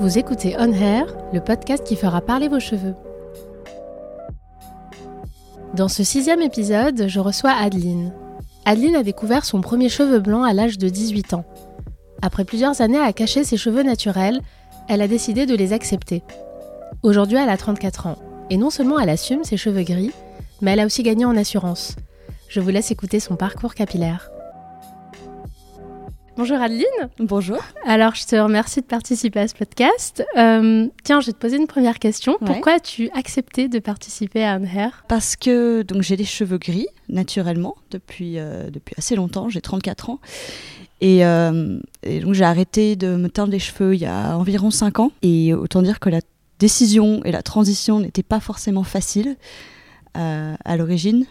Vous écoutez On Hair, le podcast qui fera parler vos cheveux. Dans ce sixième épisode, je reçois Adeline. Adeline a découvert son premier cheveu blanc à l'âge de 18 ans. Après plusieurs années à cacher ses cheveux naturels, elle a décidé de les accepter. Aujourd'hui, elle a 34 ans. Et non seulement elle assume ses cheveux gris, mais elle a aussi gagné en assurance. Je vous laisse écouter son parcours capillaire. Bonjour Adeline. Bonjour. Alors, je te remercie de participer à ce podcast. Euh, tiens, je vais te poser une première question. Ouais. Pourquoi as-tu accepté de participer à un hair Parce que donc j'ai des cheveux gris naturellement depuis euh, depuis assez longtemps. J'ai 34 ans et, euh, et donc j'ai arrêté de me teindre les cheveux il y a environ 5 ans. Et autant dire que la décision et la transition n'étaient pas forcément faciles à l'origine.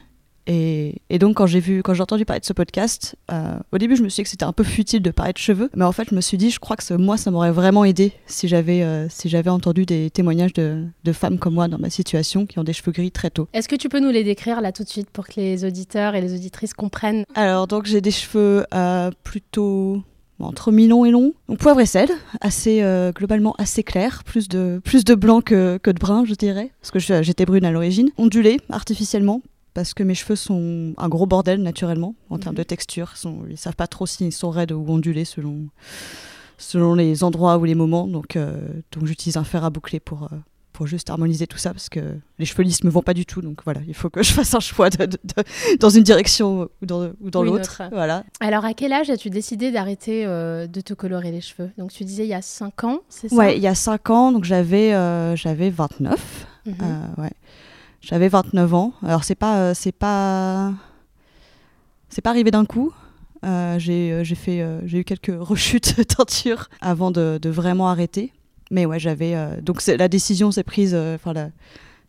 Et, et donc quand j'ai vu, quand j'ai entendu parler de ce podcast, euh, au début je me suis dit que c'était un peu futile de parler de cheveux, mais en fait je me suis dit, je crois que ce- moi ça m'aurait vraiment aidé si j'avais euh, si j'avais entendu des témoignages de, de femmes comme moi dans ma situation qui ont des cheveux gris très tôt. Est-ce que tu peux nous les décrire là tout de suite pour que les auditeurs et les auditrices comprennent? Alors donc j'ai des cheveux euh, plutôt entre mi-long et long, donc poivre et sel, assez euh, globalement assez clair, plus de plus de blanc que, que de brun je dirais, parce que j'étais brune à l'origine, ondulé artificiellement. Parce que mes cheveux sont un gros bordel naturellement en termes Mhm. de texture. Ils, ils savent pas trop s'ils sont raides ou ondulés selon, selon les endroits ou les moments. Donc, euh, donc j'utilise un fer à boucler pour, euh, pour juste harmoniser tout ça parce que les cheveux lisses me vont pas du tout. Donc voilà, il faut que je fasse un choix de- de- de- dans une direction ou dans, ou l'autre. autre. Voilà. Alors, à quel âge as-tu décidé d'arrêter euh, de te colorer les cheveux? Donc, tu disais il y a 5 ans, c'est ça? Ouais, il y a 5 ans, donc j'avais euh, j'avais 29. Mhm. Euh, ouais. J'avais 29 ans. Alors c'est pas euh, c'est pas c'est pas arrivé d'un coup. Euh, j'ai euh, fait euh, j'ai eu quelques rechutes de teinture avant de, vraiment arrêter. Mais ouais, j'avais donc la décision s'est prise enfin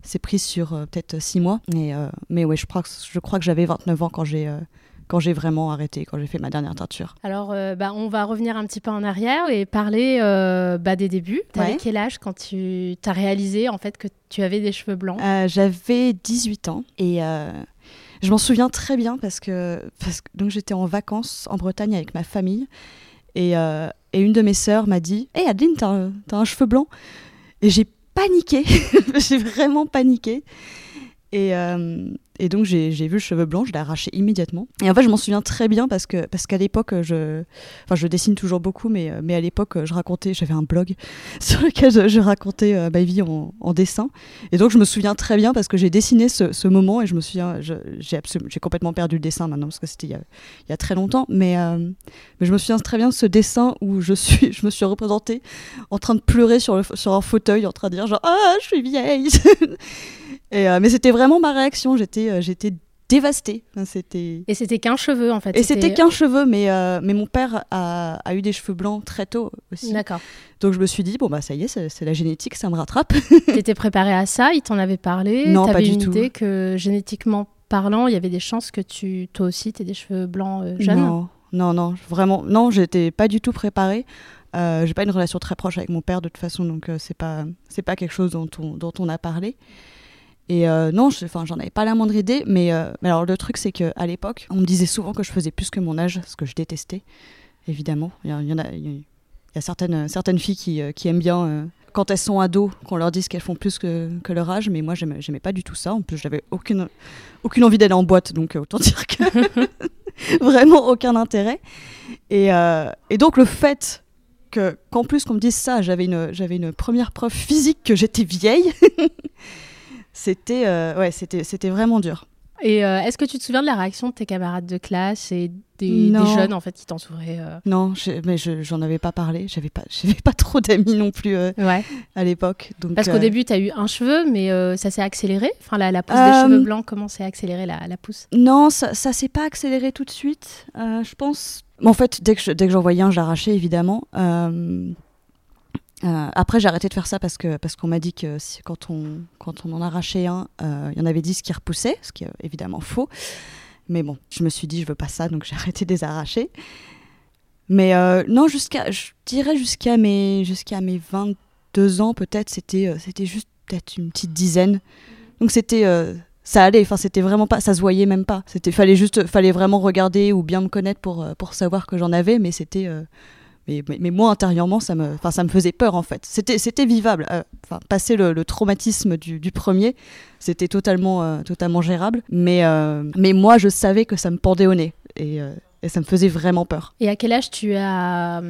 c'est prise sur peut-être 6 mois. Euh, mais ouais, je crois que je crois que j'avais 29 ans quand j'ai quand j'ai vraiment arrêté, quand j'ai fait ma dernière teinture. Alors, euh, bah, on va revenir un petit peu en arrière et parler euh, bah, des débuts. T'avais Ouais. quel âge quand tu as réalisé en fait que tu avais des cheveux blancs? Euh, j'avais 18 ans et euh, je m'en souviens très bien parce que, parce que donc j'étais en vacances en Bretagne avec ma famille et, et une de mes sœurs m'a dit Hé Adeline, t'as un, un cheveu blanc Et j'ai paniqué, j'ai vraiment paniqué. Et, euh, et donc j'ai vu le cheveu blanc, je l'ai arraché immédiatement. Et en fait, je m'en souviens très bien parce que parce qu'à l'époque, je, enfin, je dessine toujours beaucoup, mais, euh, mais à l'époque, je racontais, j'avais un blog sur lequel je, racontais euh, ma vie en, dessin. Et donc je me souviens très bien parce que j'ai dessiné ce, moment et je me souviens, j'ai j'ai complètement perdu le dessin maintenant parce que c'était il, y a- très longtemps. Mais, euh, mais je me souviens très bien de ce dessin où je suis, je me suis représentée en train de pleurer sur, sur un fauteuil, en train de dire genre ah je suis vieille. et, euh, mais c'était vraiment ma réaction. J'étais, euh, j'étais dévastée. C'était Et c'était qu'un cheveu en fait. et c'était qu'un cheveu, mais, euh, mais mon père a, a eu des cheveux blancs très tôt aussi. D'accord. Donc je me suis dit, bon bah ça y est, c'est la génétique, ça me rattrape. T'étais préparé à ça? Il t'en avait parlé? Non, T'avais pas du une tout. idée que génétiquement parlant, il y avait des chances que tu, toi aussi, t'aies des cheveux blancs euh, jeunes? Non, non, non, vraiment, non, j'étais pas du tout préparée. Euh, j'ai pas une relation très proche avec mon père de toute façon, donc c'est pas c'est pas quelque chose dont on, dont on a parlé. Et euh, non, enfin, j'en avais pas la moindre idée, mais, euh, mais alors le truc c'est que à l'époque, on me disait souvent que je faisais plus que mon âge, ce que je détestais, évidemment. Il y, a- certaines certaines filles qui, euh, aiment bien quand elles sont ados qu'on leur dise qu'elles font plus que, leur âge, mais moi j'aimais j'aimais pas du tout ça. En plus, j'avais aucune aucune envie d'aller en boîte, donc autant dire que vraiment aucun intérêt. Et, et donc le fait que qu'en plus qu'on me dise ça, j'avais une j'avais une première preuve physique que j'étais vieille. c'était euh, ouais, c'était c'était vraiment dur. Et euh, est-ce que tu te souviens de la réaction de tes camarades de classe et des, jeunes en fait qui t'entouraient euh? Non, je- mais je- j'en avais pas parlé. J'avais pas j'avais pas trop d'amis non plus euh, Ouais. à l'époque. Parce qu'au début, tu as eu un cheveu, mais ça s'est accéléré? Enfin, la, la pousse des cheveux blancs, comment s'est accélérée la, la pousse? Non, ça, ça s'est pas accéléré tout de suite. je pense. En fait, dès que je- dès que j'en voyais un, je l'arrachais évidemment. Euh, après, j'ai arrêté de faire ça parce que parce qu'on m'a dit que quand on quand on en arrachait un, euh, il y en avait 10 qui repoussaient, ce qui est évidemment faux. Mais bon, je me suis dit je veux pas ça, donc j'ai arrêté de les arracher. Mais euh, non, jusqu'à je dirais jusqu'à mes jusqu'à mes 22 ans peut-être, c'était juste peut-être une petite dizaine. Donc c'était ça allait, enfin c'était vraiment pas, ça se voyait même pas. C'était fallait juste, fallait vraiment regarder ou bien me connaître pour pour savoir que j'en avais, mais c'était, mais, mais, moi intérieurement ça me, ça me faisait peur en fait. C'était, c'était vivable. Euh, enfin, passer le, traumatisme du, du premier, c'était totalement, euh, totalement gérable. Mais, euh, mais moi je savais que ça me pendait au nez et, et, ça me faisait vraiment peur. Et à quel âge tu as,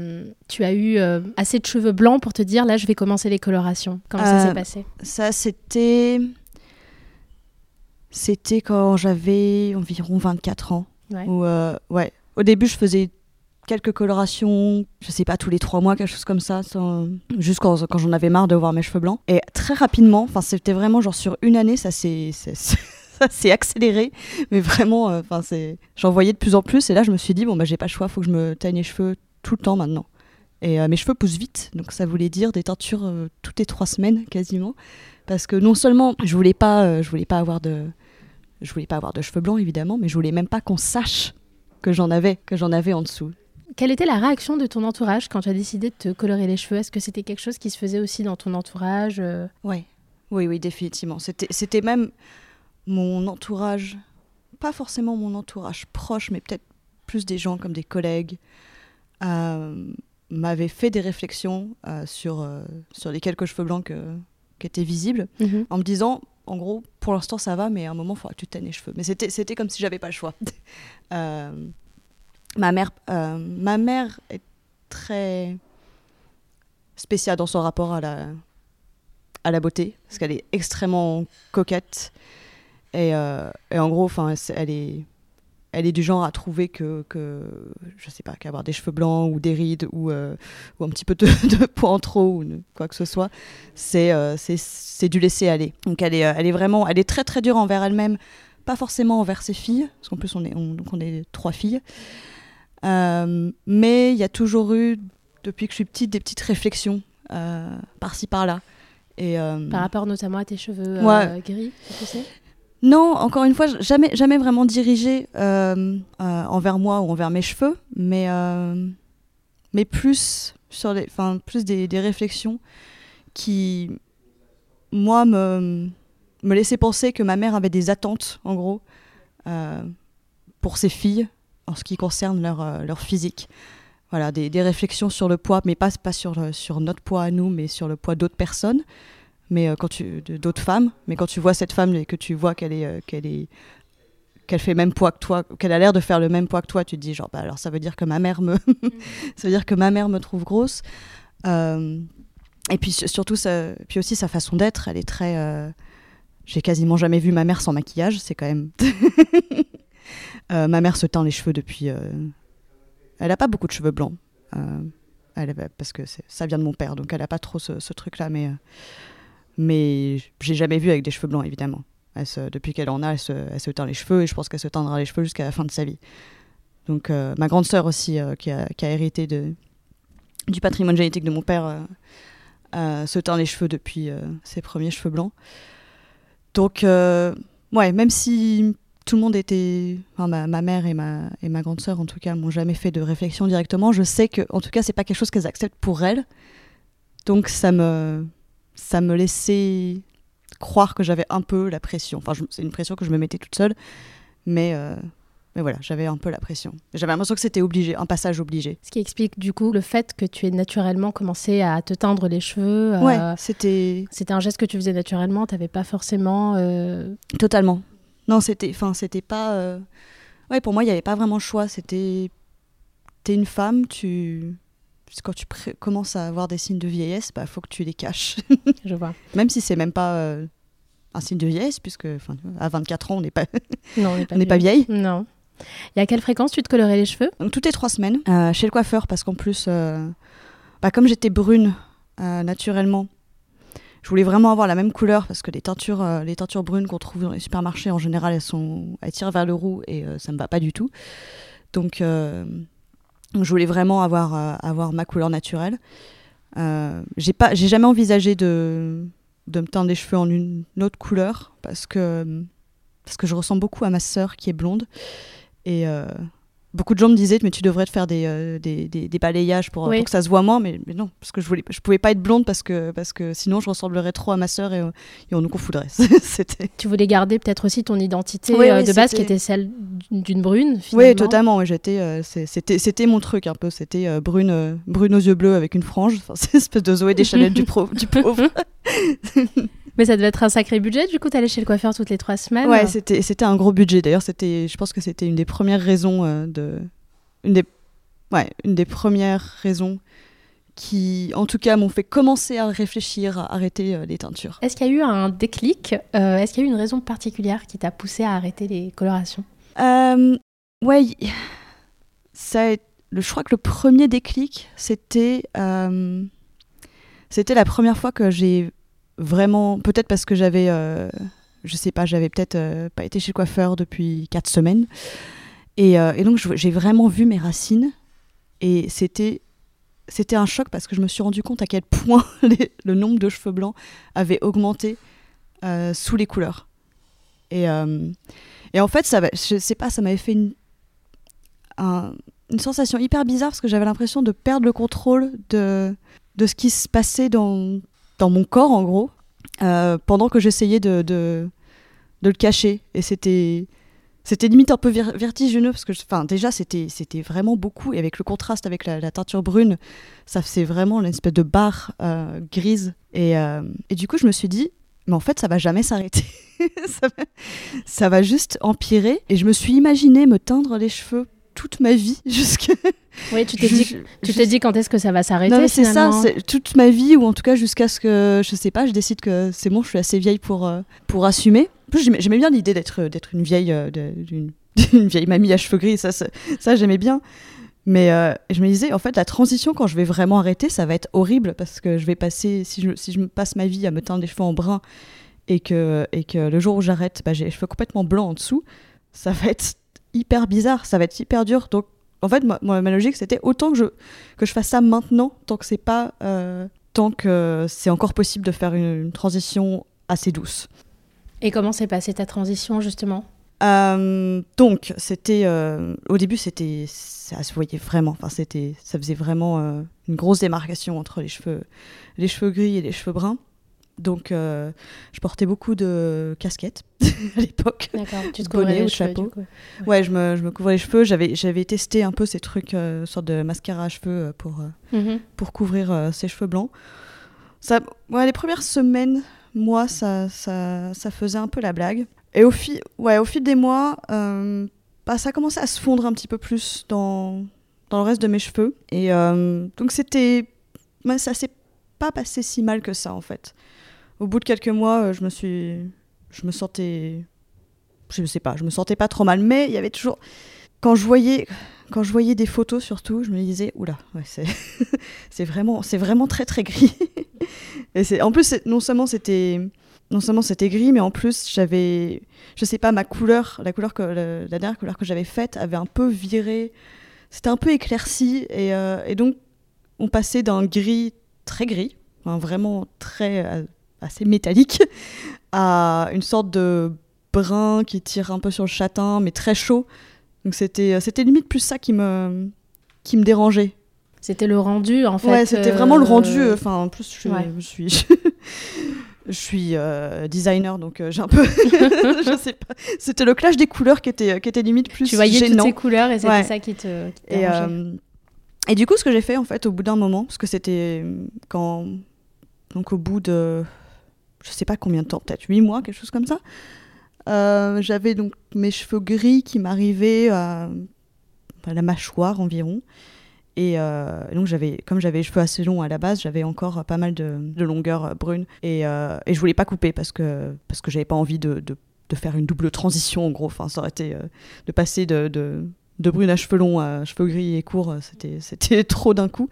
tu as eu assez de cheveux blancs pour te dire là je vais commencer les colorations? Comment ça s'est passé? Ça c'était, c'était quand j'avais environ 24 ans. Ouais. Où, ouais. Au début je faisais quelques colorations, je sais pas, tous les trois mois, quelque chose comme ça, juste quand, j'en avais marre de voir mes cheveux blancs. Et très rapidement, enfin c'était vraiment genre sur une année, ça s'est accéléré, mais vraiment, euh, enfin c'est, j'en voyais de plus en plus. Et là, je me suis dit bon bah j'ai pas le choix, faut que je me teigne les cheveux tout le temps maintenant. Et euh, mes cheveux poussent vite, donc ça voulait dire des teintures euh, toutes les trois semaines quasiment, parce que non seulement je voulais pas, je voulais pas avoir de, je voulais pas avoir de cheveux blancs évidemment, mais je voulais même pas qu'on sache que j'en avais, que j'en avais en dessous. Quelle était la réaction de ton entourage quand tu as décidé de te colorer les cheveux? Est-ce que c'était quelque chose qui se faisait aussi dans ton entourage euh? Oui, oui, oui, définitivement. C'était même mon entourage, pas forcément mon entourage proche, mais peut-être plus des gens comme des collègues, euh, m'avaient fait des réflexions euh, sur, euh, sur les quelques cheveux blancs qui étaient visibles, mhm. en me disant, en gros, pour l'instant ça va, mais à un moment, il faudra que tu teignes les cheveux. Mais c'était comme si j'avais pas le choix. Ma mère, euh, ma mère est très spéciale dans son rapport à la, à la beauté, parce qu'elle est extrêmement coquette. Et, euh, et en gros, elle est, elle est du genre à trouver que, que je sais pas, qu'avoir des cheveux blancs ou des rides ou, euh, ou un petit peu de, de, poids en trop ou quoi que ce soit, c'est c'est du laisser aller. Donc elle est, elle est vraiment, elle est très très dure envers elle-même, pas forcément envers ses filles, parce qu'en plus on est, donc on est trois filles. Euh, mais il y a toujours eu, depuis que je suis petite, des petites réflexions euh, par-ci par-là. Et, euh, par rapport notamment à tes cheveux gris, tu sais? Non, encore une fois, jamais, jamais vraiment dirigé envers moi ou envers mes cheveux, mais, mais plus sur les, plus des, des, réflexions qui, moi, me, me laissaient penser que ma mère avait des attentes, en gros, pour ses filles, en ce qui concerne leur, euh, leur physique. Voilà, des, des, réflexions sur le poids, mais pas, pas sur, sur notre poids à nous, mais sur le poids d'autres personnes, mais euh, quand tu d'autres femmes. Mais quand tu vois cette femme et que tu vois qu'elle est, euh, qu'elle est qu'elle fait même poids que toi, qu'elle a l'air de faire le même poids que toi, tu te dis genre bah alors ça veut dire que ma mère me ça veut dire que ma mère me trouve grosse. et puis surtout ça, puis aussi sa façon d'être, elle est très j'ai quasiment jamais vu ma mère sans maquillage, c'est quand même Euh, ma mère se teint les cheveux depuis. Euh, elle n'a pas beaucoup de cheveux blancs. Euh, parce que ça vient de mon père, donc elle n'a pas trop ce, truc-là. Mais, mais j'ai jamais vu avec des cheveux blancs, évidemment. depuis qu'elle en a, elle se, teint les cheveux et je pense qu'elle se teindra les cheveux jusqu'à la fin de sa vie. Donc ma grande sœur aussi, qui, a, hérité du patrimoine génétique de mon père, se teint les cheveux depuis ses premiers cheveux blancs. Donc, ouais, même si tout le monde était, enfin, ma, mère et ma, et ma grande sœur en tout cas, m'ont jamais fait de réflexion directement. Je sais que, en tout cas, c'est pas quelque chose qu'elles acceptent pour elles. Donc ça me, ça me laissait croire que j'avais un peu la pression. Enfin, c'est une pression que je me mettais toute seule, mais, euh, mais voilà, j'avais un peu la pression. J'avais l'impression que c'était obligé, un passage obligé. Ce qui explique du coup le fait que tu aies naturellement commencé à te teindre les cheveux. Ouais, c'était. C'était un geste que tu faisais naturellement. T'avais pas forcément. Euh, Totalement. Non, c'était, enfin, c'était pas. Euh, ouais, pour moi, il n'y avait pas vraiment le choix. C'était, t'es une femme, tu, quand tu commences à avoir des signes de vieillesse, bah, faut que tu les caches. Je vois. Même si c'est même pas euh, un signe de vieillesse, puisque, à 24 ans, on n'est pas, non, on n'est pas, pas, vieille. Non. Et à quelle fréquence tu te colorais les cheveux? Donc, toutes les trois semaines, euh, chez le coiffeur, parce qu'en plus, bah, comme j'étais brune naturellement, je voulais vraiment avoir la même couleur parce que les teintures, euh, les teintures brunes qu'on trouve dans les supermarchés, en général, elles, sont, elles tirent vers le roux et euh, ça me va pas du tout. Donc, euh, je voulais vraiment avoir, avoir ma couleur naturelle. j'ai pas, j'ai jamais envisagé de, de me teindre les cheveux en une autre couleur parce que, parce que je ressemble beaucoup à ma sœur qui est blonde. Et beaucoup de gens me disaient mais tu devrais te faire des, euh, des, des, des balayages pour, Oui. pour que ça se voit moins. Mais, mais non parce que je voulais je pouvais pas être blonde parce que parce que sinon je ressemblerais trop à ma sœur et, euh, et on nous confondrait c'était Tu voulais garder peut-être aussi ton identité Oui, euh, oui, de base qui était celle d'une brune finalement. oui totalement j'étais euh, c'était c'était mon truc un peu. C'était euh, brune euh, brune aux yeux bleus avec une frange. Enfin, c'est une espèce de Zoé Deschanel du, pro, du pauvre Mais ça devait être un sacré budget du coup, t'allais chez le coiffeur toutes les trois semaines. Ouais, c'était c'était un gros budget. D'ailleurs, c'était, je pense que c'était une des premières raisons euh, de, une des, ouais, une des premières raisons qui, en tout cas, m'ont fait commencer à réfléchir à arrêter euh, les teintures. Est-ce qu'il y a eu un déclic euh, Est-ce qu'il y a eu une raison particulière qui t'a poussé à arrêter les colorations? Euh, ouais, ça, a- je crois que le premier déclic, c'était, euh, c'était la première fois que j'ai vraiment, peut-être parce que j'avais, euh, je sais pas, j'avais peut-être euh, pas été chez le coiffeur depuis quatre semaines, et, euh, donc j'ai vraiment vu mes racines, et c'était, un choc parce que je me suis rendu compte à quel point le nombre de cheveux blancs avait augmenté euh, sous les couleurs. Et, et en fait, ça, je sais pas, ça m'avait fait une, un- une sensation hyper bizarre parce que j'avais l'impression de perdre le contrôle de, de ce qui se passait dans, dans mon corps, en gros, euh, pendant que j'essayais de, de, le cacher. Et c'était. C'était limite un peu vertigineux parce que, enfin, déjà, c'était c'était vraiment beaucoup. Et avec le contraste avec la, teinture brune, ça faisait vraiment une espèce de barre euh, grise. Et, euh, et du coup, je me suis dit, mais en fait, ça va jamais s'arrêter. ça, va, ça va juste empirer. Et je me suis imaginé me teindre les cheveux toute ma vie jusqu'à. Oui, tu t'es dit, tu t'es dit quand est-ce que ça va s'arrêter non c'est ça, c'est toute ma vie ou en tout cas jusqu'à ce que je sais pas, je décide que c'est bon, je suis assez vieille pour euh, pour assumer. En plus j'aimais bien l'idée d'être d'être une vieille euh, d'une vieille mamie à cheveux gris, ça ça, j'aimais bien. Mais euh, je me disais en fait la transition quand je vais vraiment arrêter, ça va être horrible parce que je vais passer si je si je passe ma vie à me teindre les cheveux en brun et que et que le jour où j'arrête, bah, j'ai les cheveux complètement blancs en dessous, ça va être hyper bizarre, ça va être hyper dur. Donc en fait, moi, moi, ma logique, c'était autant que je, que je fasse ça maintenant, tant que c'est pas, euh, tant que c'est encore possible de faire une, une transition assez douce. Et comment s'est passée ta transition justement? Euh, donc, c'était, euh, au début, c'était, ça se voyait vraiment, enfin, c'était, ça faisait vraiment euh, une grosse démarcation entre les cheveux, les cheveux gris et les cheveux bruns. Donc, euh, je portais beaucoup de casquettes à l'époque. D'accord, tu te couvrais les cheveux, chapeau. du coup. Ouais, je me, je me couvrais les cheveux. J'avais, j'avais testé un peu ces trucs, euh, sorte de mascara à cheveux euh, pour, euh, Mhm. pour couvrir ses cheveux blancs. Ça, ouais, les premières semaines, mois, ça, ça, ça faisait un peu la blague. Et au, fil, ouais, au fil des mois, bah, ça commençait à se fondre un petit peu plus dans, dans le reste de mes cheveux. Et donc c'était... ouais, ça s'est pas passé si mal que ça, en fait. Au bout de quelques mois, euh, je me suis... Je me sentais... Sais pas, je me sentais pas trop mal. Mais il y avait toujours... Quand je voyais... Quand je voyais des photos surtout, je me disais, oula, c'est vraiment, vraiment très très gris. et en plus, non seulement c'était, non seulement c'était gris, mais en plus j'avais, je sais pas, ma couleur, la couleur que la, dernière couleur que j'avais faite avait un peu viré, c'était un peu éclairci et, euh, donc on passait d'un gris très gris, vraiment très euh, assez métallique, à une sorte de brun qui tire un peu sur le châtain, mais très chaud. Donc c'était, euh, c'était limite plus ça qui me, qui me dérangeait. C'était le rendu en fait. Ouais, c'était euh, vraiment le rendu. euh, Enfin, en plus, je suis, ouais. je suis, je suis euh, designer, donc euh, j'ai un peu, je sais pas. C'était le clash des couleurs qui était, qui était limite plus Tu voyais gênant. toutes ces couleurs et c'était Ouais. ça qui te, qui Et, dérangeait. euh, et du coup, ce que j'ai fait en fait au bout d'un moment, parce que c'était quand, donc au bout de, je sais pas combien de temps, peut-être 8 mois, quelque chose comme ça. euh, j'avais donc mes cheveux gris qui m'arrivaient à, à la mâchoire environ. Et euh, donc j'avais, comme j'avais les cheveux assez longs à la base, j'avais encore pas mal de, de longueur euh, brune. Et, euh, et je voulais pas couper parce que parce que j'avais pas envie de, de, faire une double transition en gros. Enfin, ça aurait été euh, de passer de, de, brune à cheveux longs à cheveux gris et courts, euh, c'était c'était trop d'un coup.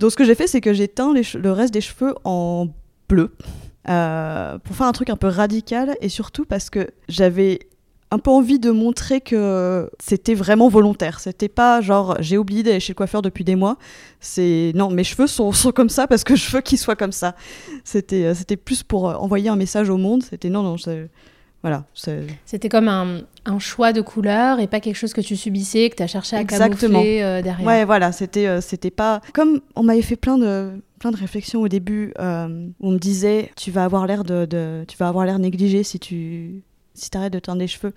Donc ce que j'ai fait, c'est que j'ai teint le reste des cheveux en bleu euh, pour faire un truc un peu radical et surtout parce que j'avais un peu envie de montrer que c'était vraiment volontaire. C'était pas genre j'ai oublié d'aller chez le coiffeur depuis des mois. C'est non, mes cheveux sont, sont comme ça parce que je veux qu'ils soient comme ça. C'était euh, c'était plus pour euh, envoyer un message au monde. C'était non non, Voilà. C'était comme un, un choix de couleur et pas quelque chose que tu subissais, que tu as cherché à Exactement. camoufler euh, derrière. Ouais, voilà, c'était c'était pas comme on m'avait fait plein de plein de réflexions au début euh, où on me disait tu vas avoir l'air de, de- tu vas avoir l'air négligé si tu si t'arrêtes de teindre les cheveux.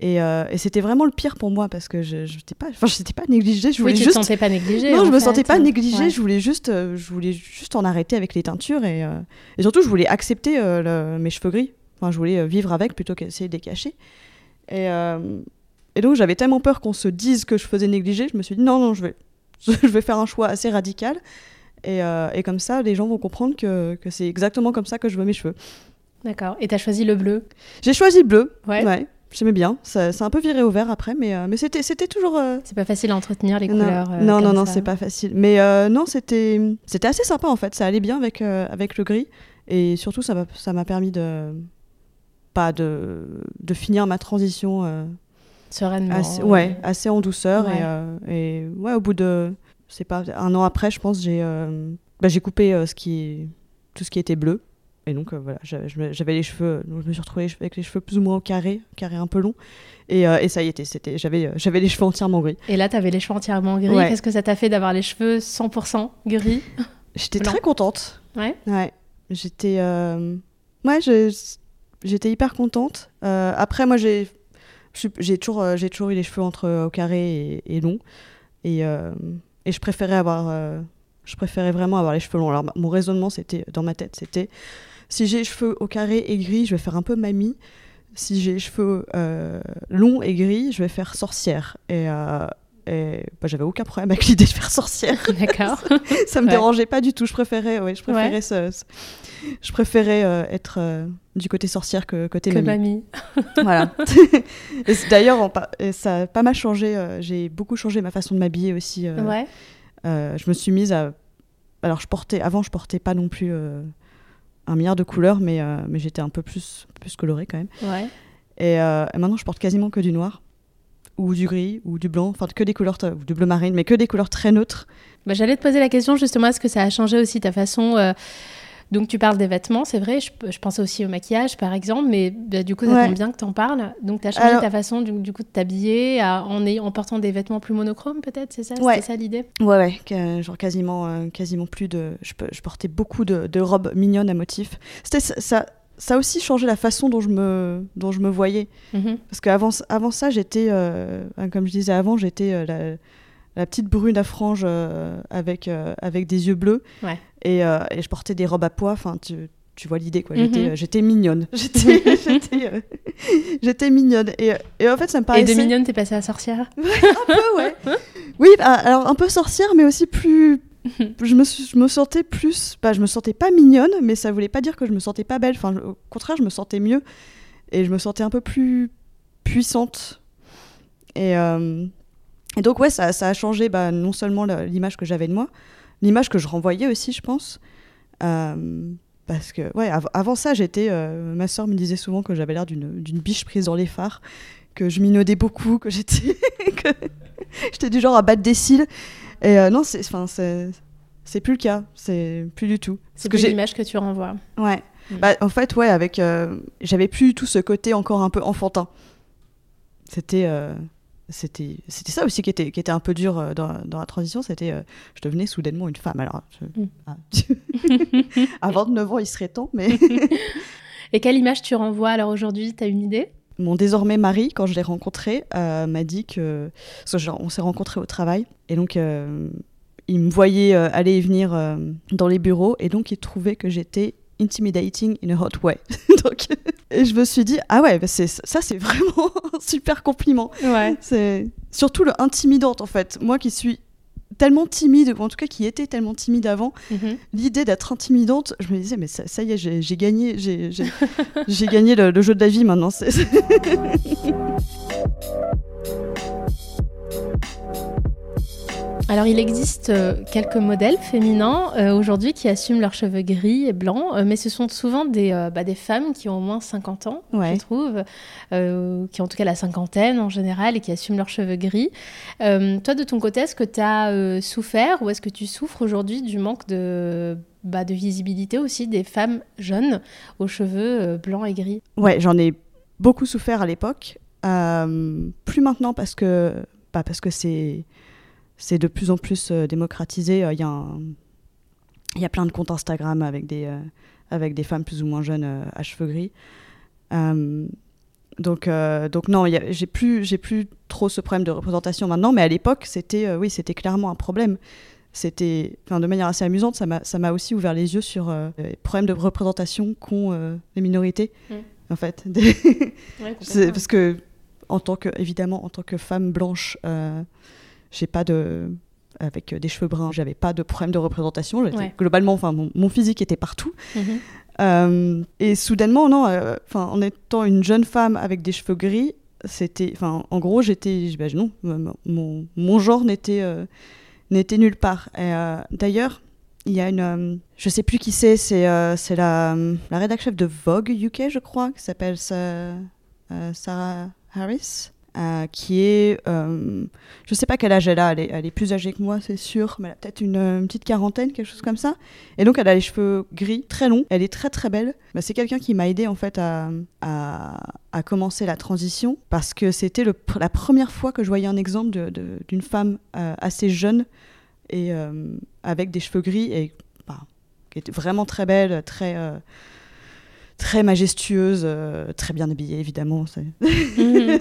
Et, euh, et c'était vraiment le pire pour moi parce que je j'étais pas enfin j'étais pas négligée, je Oui, voulais tu juste te sentais pas négligée. non, je me fait. sentais pas négligée, Ouais. je voulais juste euh, je voulais juste en arrêter avec les teintures et, euh, et surtout je voulais accepter euh, le- mes cheveux gris. Enfin, je voulais euh, vivre avec plutôt qu'essayer de les cacher. Et, euh, et donc j'avais tellement peur qu'on se dise que je faisais négliger, je me suis dit non non, je vais je vais faire un choix assez radical. Et, euh, et comme ça, les gens vont comprendre que, que c'est exactement comme ça que je veux mes cheveux. D'accord. Et tu as choisi le bleu? J'ai choisi le bleu. Ouais. J'aimais bien. Ça, c'est un peu viré au vert après, mais, euh, mais c'était, c'était toujours. euh, C'est pas facile à entretenir les non, couleurs. non, non, non, c'est pas facile. Mais non, c'était, c'était assez sympa en fait. Ça allait bien avec, avec le gris. Et surtout, ça m'a, ça m'a permis de. Pas de, de finir ma transition Sereinement. assez, ouais, assez en douceur. Ouais. Et, et ouais, au bout de. C'est pas. Un an après, je pense, j'ai, euh, bah, j'ai coupé euh, ce qui, tout ce qui était bleu. Et donc euh, voilà, j'avais, les cheveux, donc je me suis retrouvée avec les cheveux plus ou moins au carré, carré un peu long. Et, euh, et ça y était, c'était, j'avais, j'avais les cheveux entièrement gris. Et là, tu avais les cheveux entièrement gris. Ouais. Qu'est-ce que ça t'a fait d'avoir les cheveux 100% gris J'étais très contente. Ouais. Ouais, j'étais, euh, ouais, j'étais hyper contente. Après, moi, j'ai, j'ai toujours, j'ai toujours eu les cheveux entre au carré et, et longs, et, et je préférais avoir, euh, je préférais vraiment avoir les cheveux longs. Alors, mon raisonnement, c'était dans ma tête, c'était si j'ai les cheveux au carré et gris, je vais faire un peu mamie. Si j'ai les cheveux euh, longs et gris, je vais faire sorcière. Et, euh, et bah, j'avais aucun problème avec l'idée de faire sorcière D'accord. ça me Ouais. dérangeait pas du tout. Je préférais, ouais, je préférais, Ouais. ce- ce- je préférais euh, être euh, du côté sorcière que côté que mamie. mamie. Voilà. D'ailleurs, pa- ça a pas mal changé. euh, J'ai beaucoup changé ma façon de m'habiller aussi. Ouais. je me suis mise à. Alors, je portais. Avant, je portais pas non plus un milliard de couleurs, mais, mais j'étais un peu plus, plus colorée quand même. Ouais. Et, et maintenant, je porte quasiment que du noir ou du gris ou du blanc, enfin que des couleurs, ou du bleu marine, mais que des couleurs très neutres. Bah, J'allais te poser la question justement, est-ce que ça a changé aussi ta façon euh, Donc tu parles des vêtements, c'est vrai, je, je pensais aussi au maquillage par exemple, mais bah, du coup ça Ouais. tombe bien que tu en parles. Donc tu as changé Alors- ta façon du, du coup de t'habiller en, en portant des vêtements plus monochromes peut-être, c'est ça Ouais. C'était ça l'idée? Ouais, ouais, que- genre quasiment, euh, quasiment plus de. Je, portais beaucoup de, de robes mignonnes à motifs. C'était ça, ça, a aussi changé la façon dont je me, dont je me voyais. Mhm. Parce qu'avant avant ça, j'étais, euh, comme je disais avant, j'étais euh, la, la petite brune à franges euh, avec, avec des yeux bleus. Ouais. Et, et je portais des robes à pois. Enfin, tu, tu vois l'idée, quoi. Mhm. J'étais, j'étais mignonne. J'étais, j'étais, j'étais mignonne. Et, et en fait, ça me Et paraissait. de mignonne, t'es passée à sorcière? Un peu, ouais. Oui, bah, alors un peu sorcière, mais aussi plus. Je me, sentais plus. Bah, je me sentais pas mignonne, mais ça voulait pas dire que je me sentais pas belle. Enfin, au contraire, je me sentais mieux. Et je me sentais un peu plus puissante. Et, euh, et donc, ouais, ça, ça a changé bah, non seulement l'image que j'avais de moi, l'image que je renvoyais aussi, je pense. Euh, parce que, ouais, av- avant ça, j'étais. euh, ma soeur me disait souvent que j'avais l'air d'une biche prise dans les phares, que je minaudais beaucoup, que j'étais. que j'étais du genre à battre des cils. Et euh, non, c'est, enfin, c'est, c'est plus le cas. C'est plus du tout. C'est que plus l'image que tu renvoies. Ouais. Mm. Bah, en fait, ouais, avec. euh, j'avais plus tout ce côté encore un peu enfantin. C'était. euh, c'était, c'était ça aussi qui était, qui était un peu dur dans, dans la transition. C'était. je devenais soudainement une femme. Alors. je- Mm. ah, à 29 ans, il serait temps, mais. Et quelle image tu renvoies alors aujourd'hui? T'as une idée? Mon désormais mari, quand je l'ai rencontré, euh, m'a dit que. Parce que genre, on s'est rencontrés au travail. Et donc, euh, il me voyait euh, aller et venir dans les bureaux. Et donc, il trouvait que j'étais intimidating in a hot way. donc, et je me suis dit, ah ouais, bah c'est, ça, c'est vraiment un super compliment. Ouais. C'est surtout le intimidante, en fait. Moi qui suis tellement timide, ou en tout cas qui était tellement timide avant, Mhm. l'idée d'être intimidante, je me disais, mais ça, ça y est, j'ai, gagné, j'ai, gagné le, le jeu de la vie maintenant. Alors, il existe euh, quelques modèles féminins euh, aujourd'hui qui assument leurs cheveux gris et blancs, euh, mais ce sont souvent des, euh, bah, des femmes qui ont au moins 50 ans, Ouais. je trouve, qui ont en tout cas la cinquantaine en général et qui assument leurs cheveux gris. Toi, de ton côté, est-ce que tu as souffert ou est-ce que tu souffres aujourd'hui du manque de, bah, de visibilité aussi des femmes jeunes aux cheveux blancs et gris? Ouais, j'en ai beaucoup souffert à l'époque. Euh, plus maintenant parce que, bah, parce que c'est, c'est de plus en plus euh, démocratisé. Il y, a y a plein de comptes Instagram avec des, avec des femmes plus ou moins jeunes à cheveux gris. donc, donc non, j'ai plus, j'ai plus trop ce problème de représentation maintenant, mais à l'époque, c'était, oui, c'était clairement un problème c'était, de manière assez amusante, ça m'a, aussi ouvert les yeux sur euh, les problèmes de représentation qu'ont euh, les minorités, mm. en fait. parce que, en tant que, évidemment, en tant que femme blanche, euh, j'ai pas de, avec des cheveux bruns, j'avais pas de problème de représentation. Globalement, enfin, mon, physique était partout. Mm-hmm. et soudainement, non, enfin, en étant une jeune femme avec des cheveux gris, c'était, enfin, en gros, j'étais, bah, non, mon, mon genre n'était n'était nulle part. Euh, d'ailleurs, il y a une. Euh, je sais plus qui c'est, c'est euh, la, la rédac chef de Vogue UK, je crois, qui s'appelle Sarah Harris. Qui est, euh, je sais pas quel âge elle a, elle est, plus âgée que moi, c'est sûr, mais elle a peut-être une, petite quarantaine, quelque chose comme ça. Et donc elle a les cheveux gris, très longs, elle est très très belle. Bah, c'est quelqu'un qui m'a aidé en fait à, commencer la transition parce que c'était la première fois que je voyais un exemple d'une femme assez jeune et euh, avec des cheveux gris et bah, qui était vraiment très belle, très euh, très majestueuse, euh, très bien habillée évidemment. Mhm.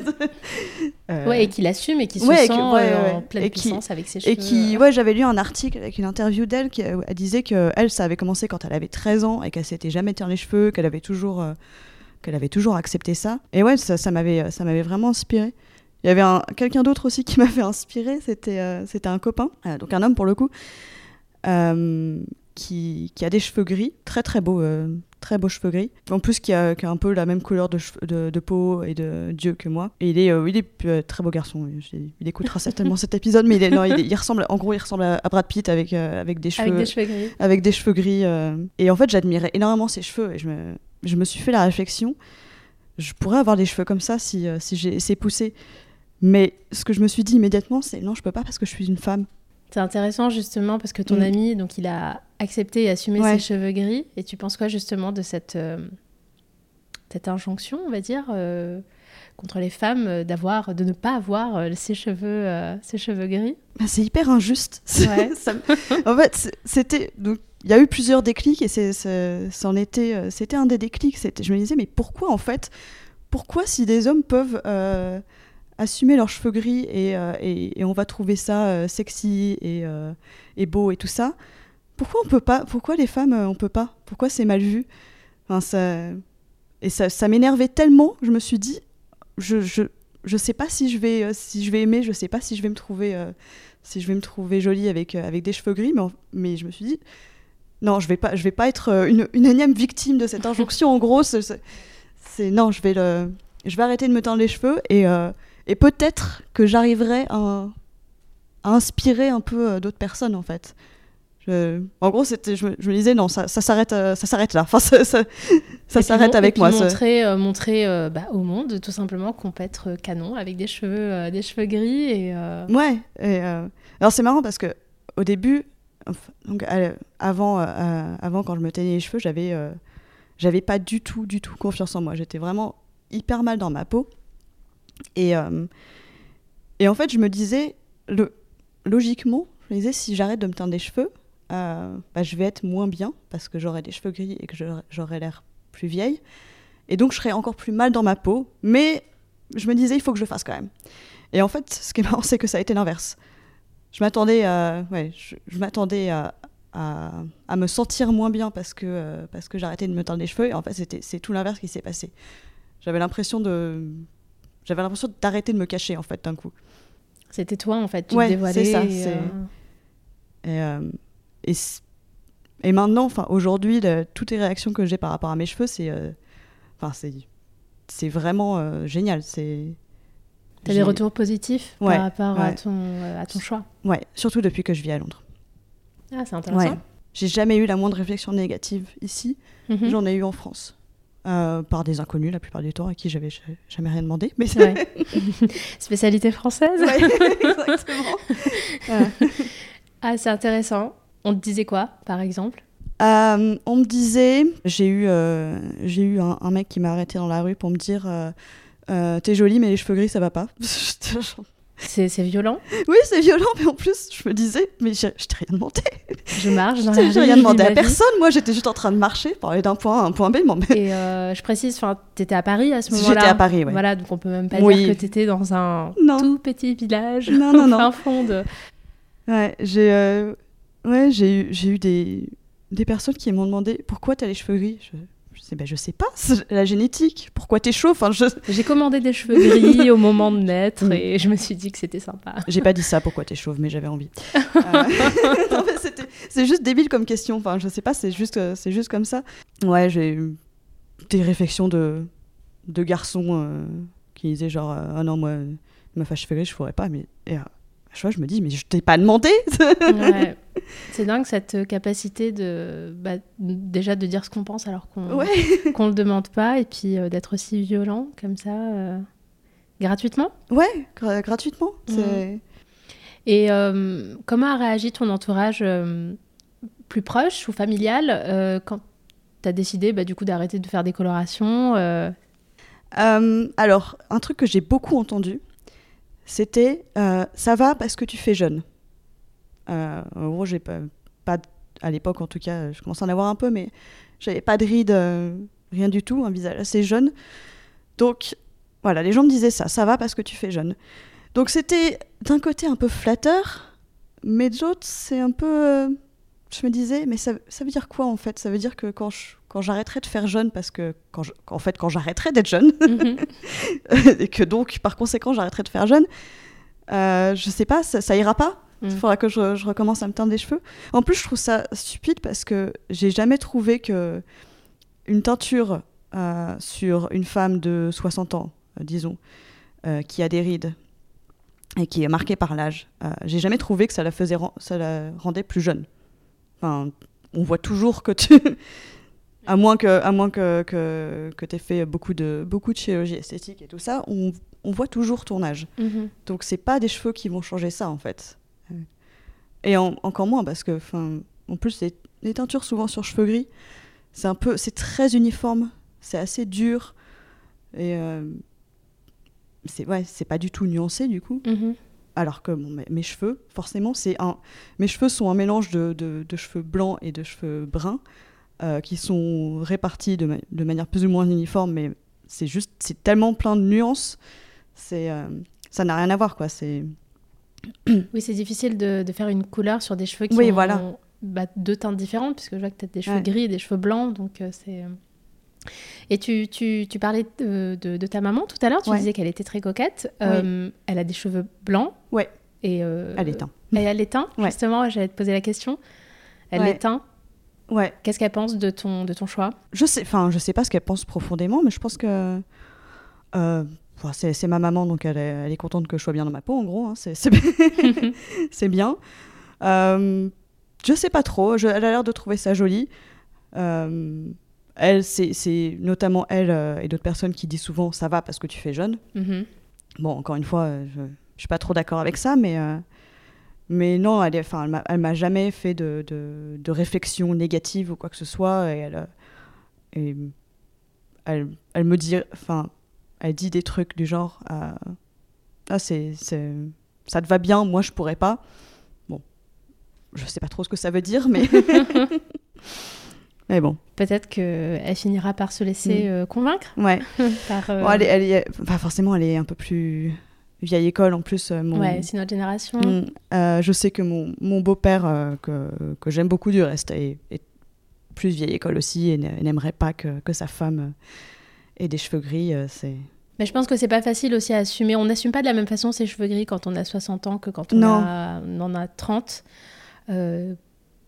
ouais, et qui l'assume et qui se sent en pleine puissance avec ses cheveux. Et qui, ouais, j'avais lu un article avec une interview d'elle qui elle disait que elle, ça avait commencé quand elle avait 13 ans et qu'elle s'était jamais teint les cheveux, qu'elle avait toujours qu'elle avait toujours accepté ça. Et ouais, ça, ça m'avait ça m'avait vraiment inspiré. Il y avait quelqu'un d'autre aussi qui m'avait inspiré, c'était euh, c'était un copain, euh, donc un homme pour le coup, euh, qui, qui, a des cheveux gris, très très beaux, très beaux cheveux gris. En plus, qui a, qui a, un peu la même couleur de, de, de, peau et de Dieu que moi. Et il est, il est très beau garçon. Il écoutera certainement cet épisode, mais il, est, non, il, ressemble, en gros, il ressemble à, Brad Pitt avec, avec des cheveux, avec des cheveux gris. Avec des cheveux gris et en fait, j'admirais énormément ses cheveux et je me, je me suis fait la réflexion. Je pourrais avoir des cheveux comme ça si, si j'ai pousser. Mais ce que je me suis dit immédiatement, c'est non, je peux pas parce que je suis une femme. C'est intéressant justement parce que ton mm. ami, donc il a accepté et assumé ses cheveux gris. Et tu penses quoi justement de cette, euh, cette injonction, on va dire, euh, contre les femmes euh, d'avoir, de ne pas avoir ses cheveux, ses cheveux gris? Bah, C'est hyper injuste. en fait, c'était donc il y a eu plusieurs déclics et c'est, c'en était, c'était un des déclics. C'était, je me disais mais pourquoi en fait, pourquoi si des hommes peuvent assumer leurs cheveux gris et, euh, et, et on va trouver ça euh, sexy et, euh, et, beau et tout ça. Pourquoi on peut pas Pourquoi les femmes on peut pas? Pourquoi c'est mal vu? Enfin, ça... Et ça, m'énervait tellement, je me suis dit, je, je, je sais pas si je vais si je vais aimer, je sais pas si je vais me trouver si je vais me trouver jolie avec avec des cheveux gris, mais, mais je me suis dit non, je vais pas je vais pas être une, une énième victime de cette injonction. en gros, c'est non, je vais je vais arrêter de me teindre les cheveux et et peut-être que j'arriverai à, inspirer un peu euh, d'autres personnes, en fait. en gros, c'était, je, me disais, non, ça, s'arrête, euh, ça s'arrête là. Enfin, ça, ça, s'arrête avec moi. Montrer, euh, montrer bah, au monde, tout simplement, qu'on peut être canon avec des cheveux, des cheveux gris. Et, Ouais. Et, alors, c'est marrant parce que au début, donc, avant, avant, quand je me teignais les cheveux, j'avais, j'avais pas du tout, du tout confiance en moi. J'étais vraiment hyper mal dans ma peau. Et, euh, et en fait, je me disais, logiquement, je me disais, si j'arrête de me teindre les cheveux, euh, bah, je vais être moins bien parce que j'aurai des cheveux gris et que j'aurai l'air plus vieille. Et donc, je serai encore plus mal dans ma peau. Mais je me disais, il faut que je le fasse quand même. Et en fait, ce qui est marrant, c'est que ça a été l'inverse. Je m'attendais à, ouais, je, à, à, me sentir moins bien parce que, euh, parce que j'arrêtais de me teindre les cheveux. Et en fait, c'est tout l'inverse qui s'est passé. J'avais l'impression de, j'avais l'impression d'arrêter de me cacher, en fait, d'un coup. C'était toi, en fait, tu ouais, c'est ça. Et, euh, euh, et, et, maintenant, enfin, aujourd'hui, toutes les réactions que j'ai par rapport à mes cheveux, c'est, euh, enfin, c'est, c'est vraiment génial. C'est T'as des retours positifs par rapport à, ton, à ton choix? Ouais, surtout depuis que je vis à Londres. Ah, c'est intéressant. J'ai jamais eu la moindre réflexion négative ici. Mhm. J'en ai eu en France. Euh, par des inconnus la plupart du temps à qui j'avais jamais rien demandé. Mais Spécialité française exactement. ah, c'est intéressant. On te disait quoi, par exemple? Euh, on me disait, j'ai eu, euh, j'ai eu un, un mec qui m'a arrêté dans la rue pour me dire euh, euh, T'es jolie, mais les cheveux gris, ça va pas. J'étais C'est violent. oui, c'est violent, mais en plus, je me disais Mais je t'ai rien demandé. Je marche dans la rue, rien je demandé vis à personne. Moi, j'étais juste en train de marcher, pour aller d'un point A à un point B. Mais Et euh, je précise, t'étais à Paris à ce J'étais moment-là. à Paris, ouais. Voilà, donc on peut même pas Oui. dire que t'étais dans un Non. tout petit village Non, non, non. fin fond de. Ouais, j'ai euh, ouais, j'ai eu, j'ai eu des, des personnes qui m'ont demandé pourquoi t'as les cheveux gris? Je, je sais, ben, je sais pas, la génétique. Pourquoi t'es chaud? Enfin, je... J'ai commandé des cheveux gris au moment de naître Mm. et je me suis dit que c'était sympa. J'ai pas dit ça, pourquoi t'es chauve, mais j'avais envie. Euh, non, mais c'était- c'est juste débile comme question. Enfin, je sais pas, c'est juste, euh, c'est juste comme ça. Ouais, j'ai eu des réflexions de, de garçons euh, qui disaient genre, ah non, moi, ma fâche gris, je ferais pas. Mais et, euh, chaque fois, je me dis, mais je t'ai pas demandé. Ouais. C'est dingue cette capacité de bah, déjà de dire ce qu'on pense alors qu'on ouais. le demande pas et puis euh, d'être aussi violent comme ça euh, gratuitement. Ouais, gra- gratuitement. C'est... Et euh, comment a réagi ton entourage euh, plus proche ou familial euh, quand tu as décidé bah, du coup d'arrêter de faire des colorations euh, Euh, alors, un truc que j'ai beaucoup entendu, c'était euh, ça va parce que tu fais jeune. Euh, en gros, j'ai pas, pas à l'époque en tout cas, je commençais à en avoir un peu, mais j'avais pas de rides, euh, rien du tout, un visage assez jeune. Donc voilà, les gens me disaient ça, ça va parce que tu fais jeune. Donc c'était d'un côté un peu flatteur, mais de l'autre c'est un peu, euh, je me disais, mais ça, ça veut dire quoi en fait? Ça veut dire que quand je- quand j'arrêterai de faire jeune, parce que quand je- en fait quand j'arrêterai d'être jeune, mhm. et que donc par conséquent j'arrêterai de faire jeune, euh, je sais pas, ça, ça ira pas. Il Mm. faudra que je, je recommence à me teindre les cheveux. En plus, je trouve ça stupide parce que j'ai jamais trouvé que une teinture euh, sur une femme de 60 ans, euh, disons, euh, qui a des rides et qui est marquée par l'âge, j'ai jamais trouvé que ça la faisait, ça la rendait plus jeune. Enfin, on voit toujours que tu, à moins que, à moins que que, que t'aies fait beaucoup de beaucoup de chirurgie esthétique et tout ça, on, on voit toujours ton âge. Mhm. Donc c'est pas des cheveux qui vont changer ça en fait. Et en- encore moins parce que, en plus les, les teintures souvent sur cheveux gris, c'est un peu, c'est très uniforme, c'est assez dur et euh, c'est ouais, c'est pas du tout nuancé du coup. Mhm. Alors que bon, mes, cheveux, forcément, c'est un, mes cheveux sont un mélange de, de- de cheveux blancs et de cheveux bruns euh, qui sont répartis de, ma- de manière plus ou moins uniforme, mais c'est juste, c'est tellement plein de nuances, c'est, euh, ça n'a rien à voir quoi. C'est Oui, c'est difficile de, faire une couleur sur des cheveux qui Oui, ont voilà. bah, deux teintes différentes, puisque je vois que tu as des cheveux Ouais. gris et des cheveux blancs, donc euh, c'est... Et tu, tu, tu parlais de, de- de ta maman tout à l'heure, tu Ouais. disais qu'elle était très coquette. Euh, elle a des cheveux blancs. Ouais. Et, euh, Elle est teint. Et elle est teint, Ouais. justement, j'allais te poser la question. Elle Ouais. est teint. Ouais. Qu'est-ce qu'elle pense de ton, de ton choix? Je sais, enfin, je sais pas ce qu'elle pense profondément, mais je pense que euh, c'est, c'est ma maman, donc elle est, elle est contente que je sois bien dans ma peau, en gros. hein, c'est, bien. Euh, je sais pas trop. je- elle a l'air de trouver ça joli. Euh, elle, c'est, notamment elle euh, et d'autres personnes qui disent souvent ça va parce que tu fais jeune. Mhm. Bon, encore une fois, euh, je, je suis pas trop d'accord avec ça, mais euh, mais non, elle, enfin, elle m'a, elle m'a jamais fait de, de, de réflexion négative ou quoi que ce soit, et elle, et elle, elle me dit, enfin, elle dit des trucs du genre, ah c'est, ça te va bien, moi je pourrais pas. Bon, je sais pas trop ce que ça veut dire, mais mais bon, Peut-être qu'elle finira par se laisser Mm. euh, convaincre ouais. par... euh, Bon, elle, est- elle est- enfin, forcément, elle est un peu plus vieille école en plus. euh, mon- Ouais, c'est notre génération. Mm, euh, je sais que mon, mon beau-père, euh, que, que j'aime beaucoup du reste, est, est plus vieille école aussi et n'a- n'aimerait pas que, que sa femme ait des cheveux gris. c'est... Mais je pense que c'est pas facile aussi à assumer. On n'assume pas de la même façon ses cheveux gris quand on a 60 ans que quand on, Non. a, on en a 30. Euh,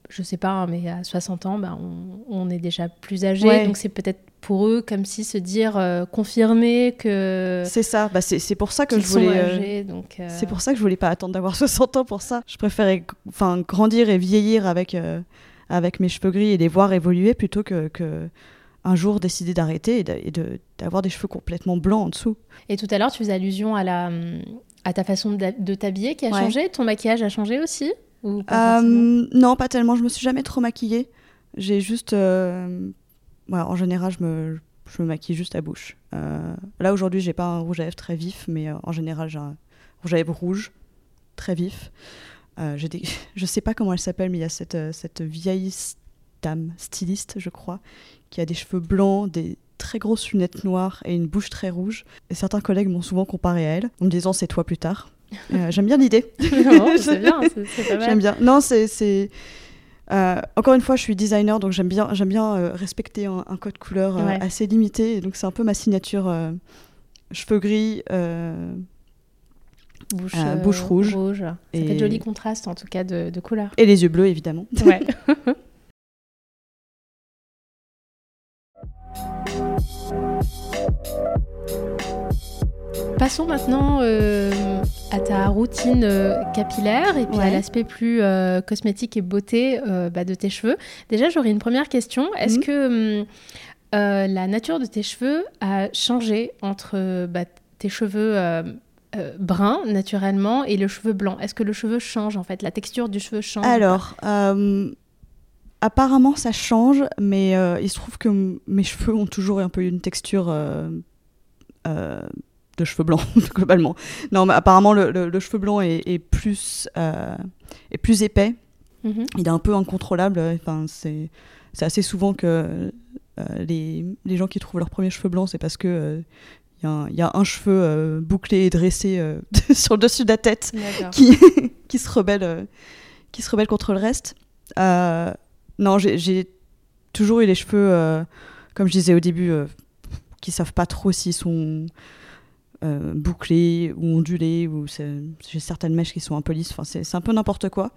je sais pas, hein, mais à 60 ans, bah, on, on est déjà plus âgé. Ouais. Donc c'est peut-être pour eux comme si se dire, euh, confirmer que c'est ça, bah, c'est, pour ça que je voulais... euh, euh, C'est pour ça que je voulais pas attendre d'avoir 60 ans pour ça. Je préférais enfin, grandir et vieillir avec, euh, avec mes cheveux gris et les voir évoluer plutôt que, que un jour décider d'arrêter et, de, d'avoir des cheveux complètement blancs en dessous. Et tout à l'heure, tu faisais allusion à, la, hum, à ta façon de, de t'habiller qui a Ouais. changé. Ton maquillage a changé aussi? Euh, non, pas tellement. Je me suis jamais trop maquillée. j'ai juste. euh, en général, je me, je me maquille juste la bouche. Euh, là, aujourd'hui, j'ai pas un rouge à lèvres très vif, mais en général, j'ai un rouge à lèvres rouge, très vif. J'ai des- je sais pas comment elle s'appelle, mais il y a cette, cette vieille dame, styliste, je crois, qui a des cheveux blancs, des très grosses lunettes noires et une bouche très rouge. Et certains collègues m'ont souvent comparé à elle, en me disant c'est toi plus tard. Euh, J'aime bien l'idée. Non, c'est bien, c'est c'est pas mal. J'aime bien. Non, c'est. c'est- euh, encore une fois, je suis designer, donc j'aime bien, j'aime bien euh, respecter un, un code couleur euh, Ouais. assez limité. Et donc, c'est un peu ma signature. cheveux gris. Bouche, bouche rouge. Ça fait Et- de jolis contrastes, en tout cas, de, de couleurs. et les yeux bleus, évidemment. Ouais. Passons maintenant à ta routine euh, capillaire et puis à l'aspect plus euh, cosmétique et beauté euh, bah, de tes cheveux. Déjà, j'aurais une première question. Est-ce Mhm. que hum, la nature de tes cheveux a changé entre bah, tes cheveux bruns naturellement et le cheveu blanc? Est-ce que le cheveu change en fait? La texture du cheveu change Alors, apparemment, ça change, mais il se trouve que mes cheveux ont toujours un peu une texture de cheveux blancs, globalement. Non, mais apparemment, le, le- le cheveu blanc est, est plus, euh, est plus épais. Mhm. Il est un peu incontrôlable. Enfin, c'est c'est assez souvent que euh, les, les gens qui trouvent leurs premiers cheveux blancs, c'est parce que euh, il y, a un- il y a un cheveu euh, bouclé et dressé euh, sur le dessus de la tête qui, qui se rebelle euh, qui se rebelle contre le reste. Euh, non, j'ai- toujours eu les cheveux, euh, comme je disais au début, euh, qui savent pas trop s'ils sont euh, bouclés ou ondulés ou j'ai certaines mèches qui sont un peu lisses. Enfin, c'est un peu n'importe quoi.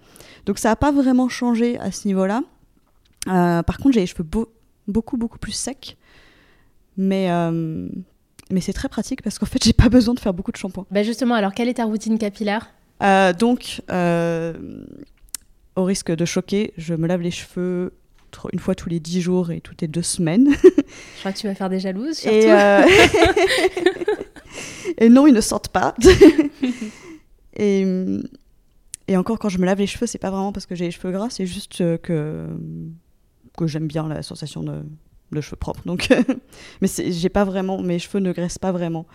Donc ça n'a pas vraiment changé à ce niveau-là. Euh, par contre, j'ai les cheveux beau- beaucoup beaucoup plus secs, mais euh, mais c'est très pratique parce qu'en fait, j'ai pas besoin de faire beaucoup de shampoing. Bah justement, alors quelle est ta routine capillaire? Donc, au risque de choquer, je me lave les cheveux une fois tous les 10 jours et toutes les deux semaines. Je crois que tu vas faire des jalouses, surtout. Et, euh, et non, ils ne sortent pas. et, et encore, quand je me lave les cheveux, c'est pas vraiment parce que j'ai les cheveux gras, c'est juste euh, que, que j'aime bien la sensation de, de cheveux propres. Donc, mais j'ai pas vraiment, mes cheveux ne graissent pas vraiment.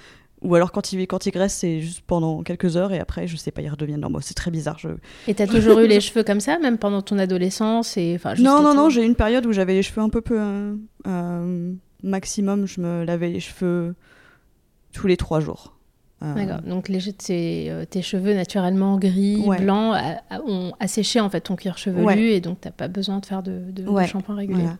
Ou alors quand ils, quand ils graissent, c'est juste pendant quelques heures et après, je sais pas, ils redeviennent normaux. C'est très bizarre. Je... Et t'as toujours eu les cheveux comme ça, même pendant ton adolescence et enfin. Non, non, non, j'ai eu une période où j'avais les cheveux un peu peu. euh, euh, maximum, je me lavais les cheveux tous les trois jours. Euh, D'accord. Donc les, tes, euh, tes cheveux naturellement gris, Ouais. blancs, a- a- ont asséché en fait ton cuir chevelu Ouais. et donc t'as pas besoin de faire de, de, de Ouais, shampoing régulier. Voilà.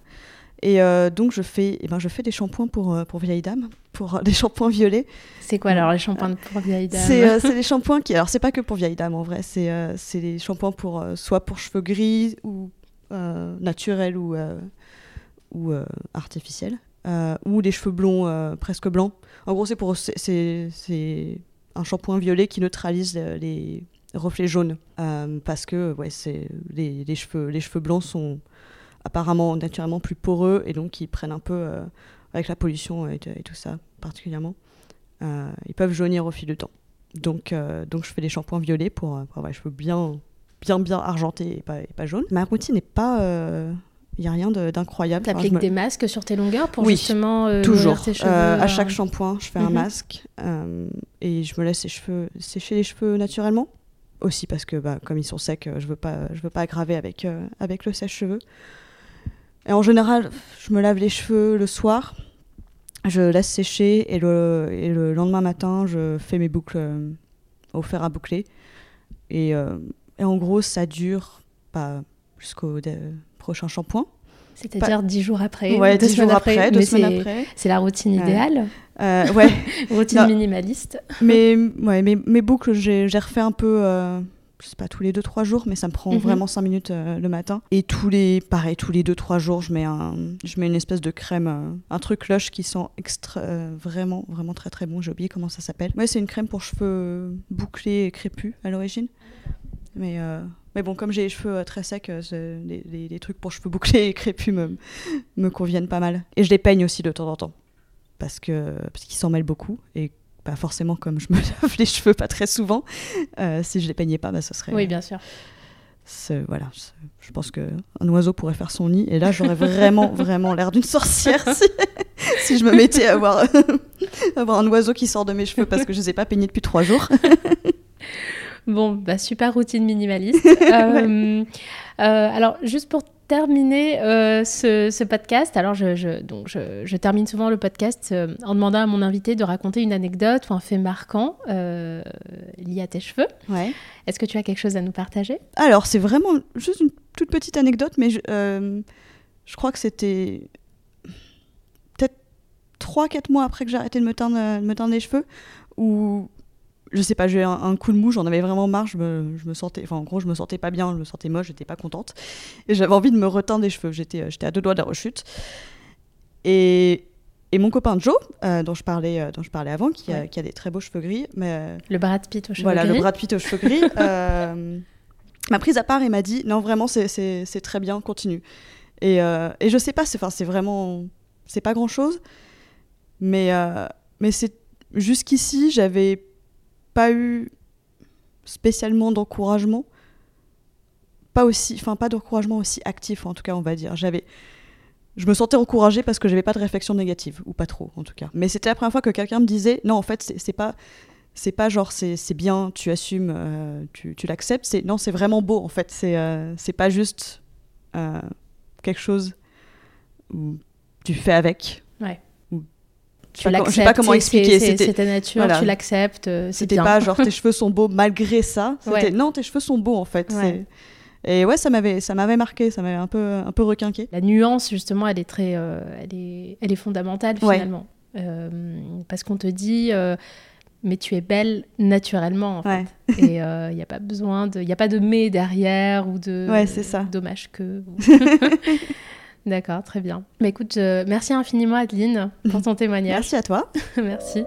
Et euh, donc je fais, eh ben, je fais des shampoings pour, pour vieilles dames, pour des shampoings violets. C'est quoi alors les shampoings pour vieilles dames C'est euh, des shampoings qui, alors c'est pas que pour vieilles dames en vrai, c'est c'est des shampoings pour soit pour cheveux gris ou naturels ou ou artificiels, ou des cheveux blonds euh, presque blancs. En gros c'est pour c'est- un shampoing violet qui neutralise euh, les reflets jaunes. Euh, parce que ouais c'est les, les cheveux les cheveux blancs sont apparemment naturellement plus poreux et donc ils prennent un peu euh, avec la pollution et, tout ça particulièrement. Euh, ils peuvent jaunir au fil du temps. Donc euh, donc je fais des shampoings violets pour, euh, pour avoir les cheveux bien bien bien argentés et pas, et pas jaunes. Ma routine n'est pas il n'y a rien d'incroyable je me- des masques sur tes longueurs pour Oui, justement euh, Toujours. tes cheveux Euh, à euh, chaque shampoing, je fais un Mhm. masque euh, et je me laisse les cheveux, sécher les cheveux naturellement. Aussi parce que bah, comme ils sont secs, euh, je veux pas, je veux pas aggraver avec, avec le sèche-cheveux. Et en général, je me lave les cheveux le soir, je laisse sécher et le, et le lendemain matin, je fais mes boucles au fer à boucler. Et, et en gros, ça dure pas jusqu'au euh, prochain shampoing. C'est-à-dire dix jours après, ouais, deux dix jours après, deux semaines après. C'est la routine idéale, Euh, ouais, routine Non. minimaliste. mais ouais, mes, mes boucles, j'ai refait un peu, euh, je sais pas, tous les 2-3 jours, mais ça me prend Mhm. vraiment 5 minutes euh, le matin. Et tous les, pareil, tous les 2-3 jours, je mets, un, je mets une espèce de crème, un truc lush qui sent extra, vraiment, vraiment très très bon. J'ai oublié comment ça s'appelle. Ouais, c'est une crème pour cheveux bouclés et crépus à l'origine. Mais, mais bon, comme j'ai les cheveux euh, très secs, euh, les, les- les trucs pour cheveux bouclés et crépus me, me conviennent pas mal. Et je les peigne aussi de temps en temps. Parce que parce qu'ils s'en mêlent beaucoup. Et pas forcément comme je me lave les cheveux pas très souvent. euh, si je les peignais pas, bah, ce serait, Oui, bien sûr. voilà, je pense que un oiseau pourrait faire son nid. Et là, j'aurais vraiment, vraiment l'air d'une sorcière si, je me mettais à avoir, avoir un oiseau qui sort de mes cheveux parce que je ne les ai pas peignés depuis trois jours. Bon, bah, super routine minimaliste. Euh, euh, alors, juste pour terminer euh, ce, podcast, alors je, donc je, termine souvent le podcast euh, en demandant à mon invité de raconter une anecdote ou un fait marquant euh, lié à tes cheveux. Ouais. Est-ce que tu as quelque chose à nous partager? Alors, c'est vraiment juste une toute petite anecdote, mais je, je crois que c'était peut-être 3-4 mois après que j'ai arrêté de me teindre, de me teindre les cheveux, où je sais pas, j'ai eu un, coup de mou, j'en avais vraiment marre, je me, je me, sentais, enfin en gros, je me sentais pas bien, je me sentais moche, j'étais pas contente. Et j'avais envie de me reteindre les cheveux, j'étais, euh, j'étais à deux doigts de la rechute. Et, et mon copain Joe, euh, dont, je parlais, euh, dont je parlais avant, qui, a, qui, a, des très beaux cheveux gris. Mais, le Brad Pitt aux cheveux voilà, gris. Voilà, le Brad Pitt aux cheveux gris. m'a prise à part et m'a dit Non, vraiment, c'est très bien, continue. Et, et je sais pas, c'est vraiment. C'est pas grand chose, mais, mais c'est jusqu'ici, j'avais pas eu spécialement d'encouragement. Pas aussi, enfin pas d'encouragement aussi actif en tout cas on va dire. J'avais, je me sentais encouragée parce que j'avais pas de réflexion négative ou pas trop en tout cas. Mais c'était la première fois que quelqu'un me disait non en fait c'est pas c'est pas genre c'est bien tu assumes euh, tu, tu l'acceptes c'est non c'est vraiment beau en fait c'est euh, c'est pas juste euh, quelque chose où tu fais avec ouais tu l'acceptes. Je sais pas comment expliquer. C'est ta nature, tu l'acceptes. Euh, c'était pas genre tes cheveux sont beaux malgré ça. C'était non, tes cheveux sont beaux en fait. Et ouais, ça m'avait, ça m'avait marqué, ça m'avait un peu, un peu requinqué. La nuance, justement, elle est très, euh, elle est, elle est fondamentale finalement, euh, parce qu'on te dit, mais tu es belle naturellement en fait. Et il n'y a pas besoin de, il y a pas de mais derrière ou de, ouais, c'est ça. Dommage que. D'accord, très bien. Mais écoute, merci infiniment Adeline pour ton témoignage. Merci à toi. merci.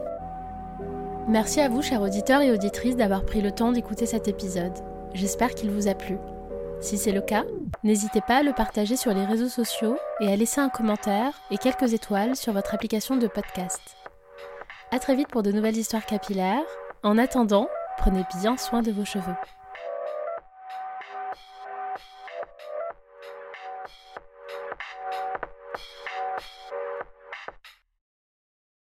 Merci à vous, chers auditeurs et auditrices, d'avoir pris le temps d'écouter cet épisode. J'espère qu'il vous a plu. Si c'est le cas, n'hésitez pas à le partager sur les réseaux sociaux et à laisser un commentaire et quelques étoiles sur votre application de podcast. À très vite pour de nouvelles histoires capillaires. En attendant, prenez bien soin de vos cheveux.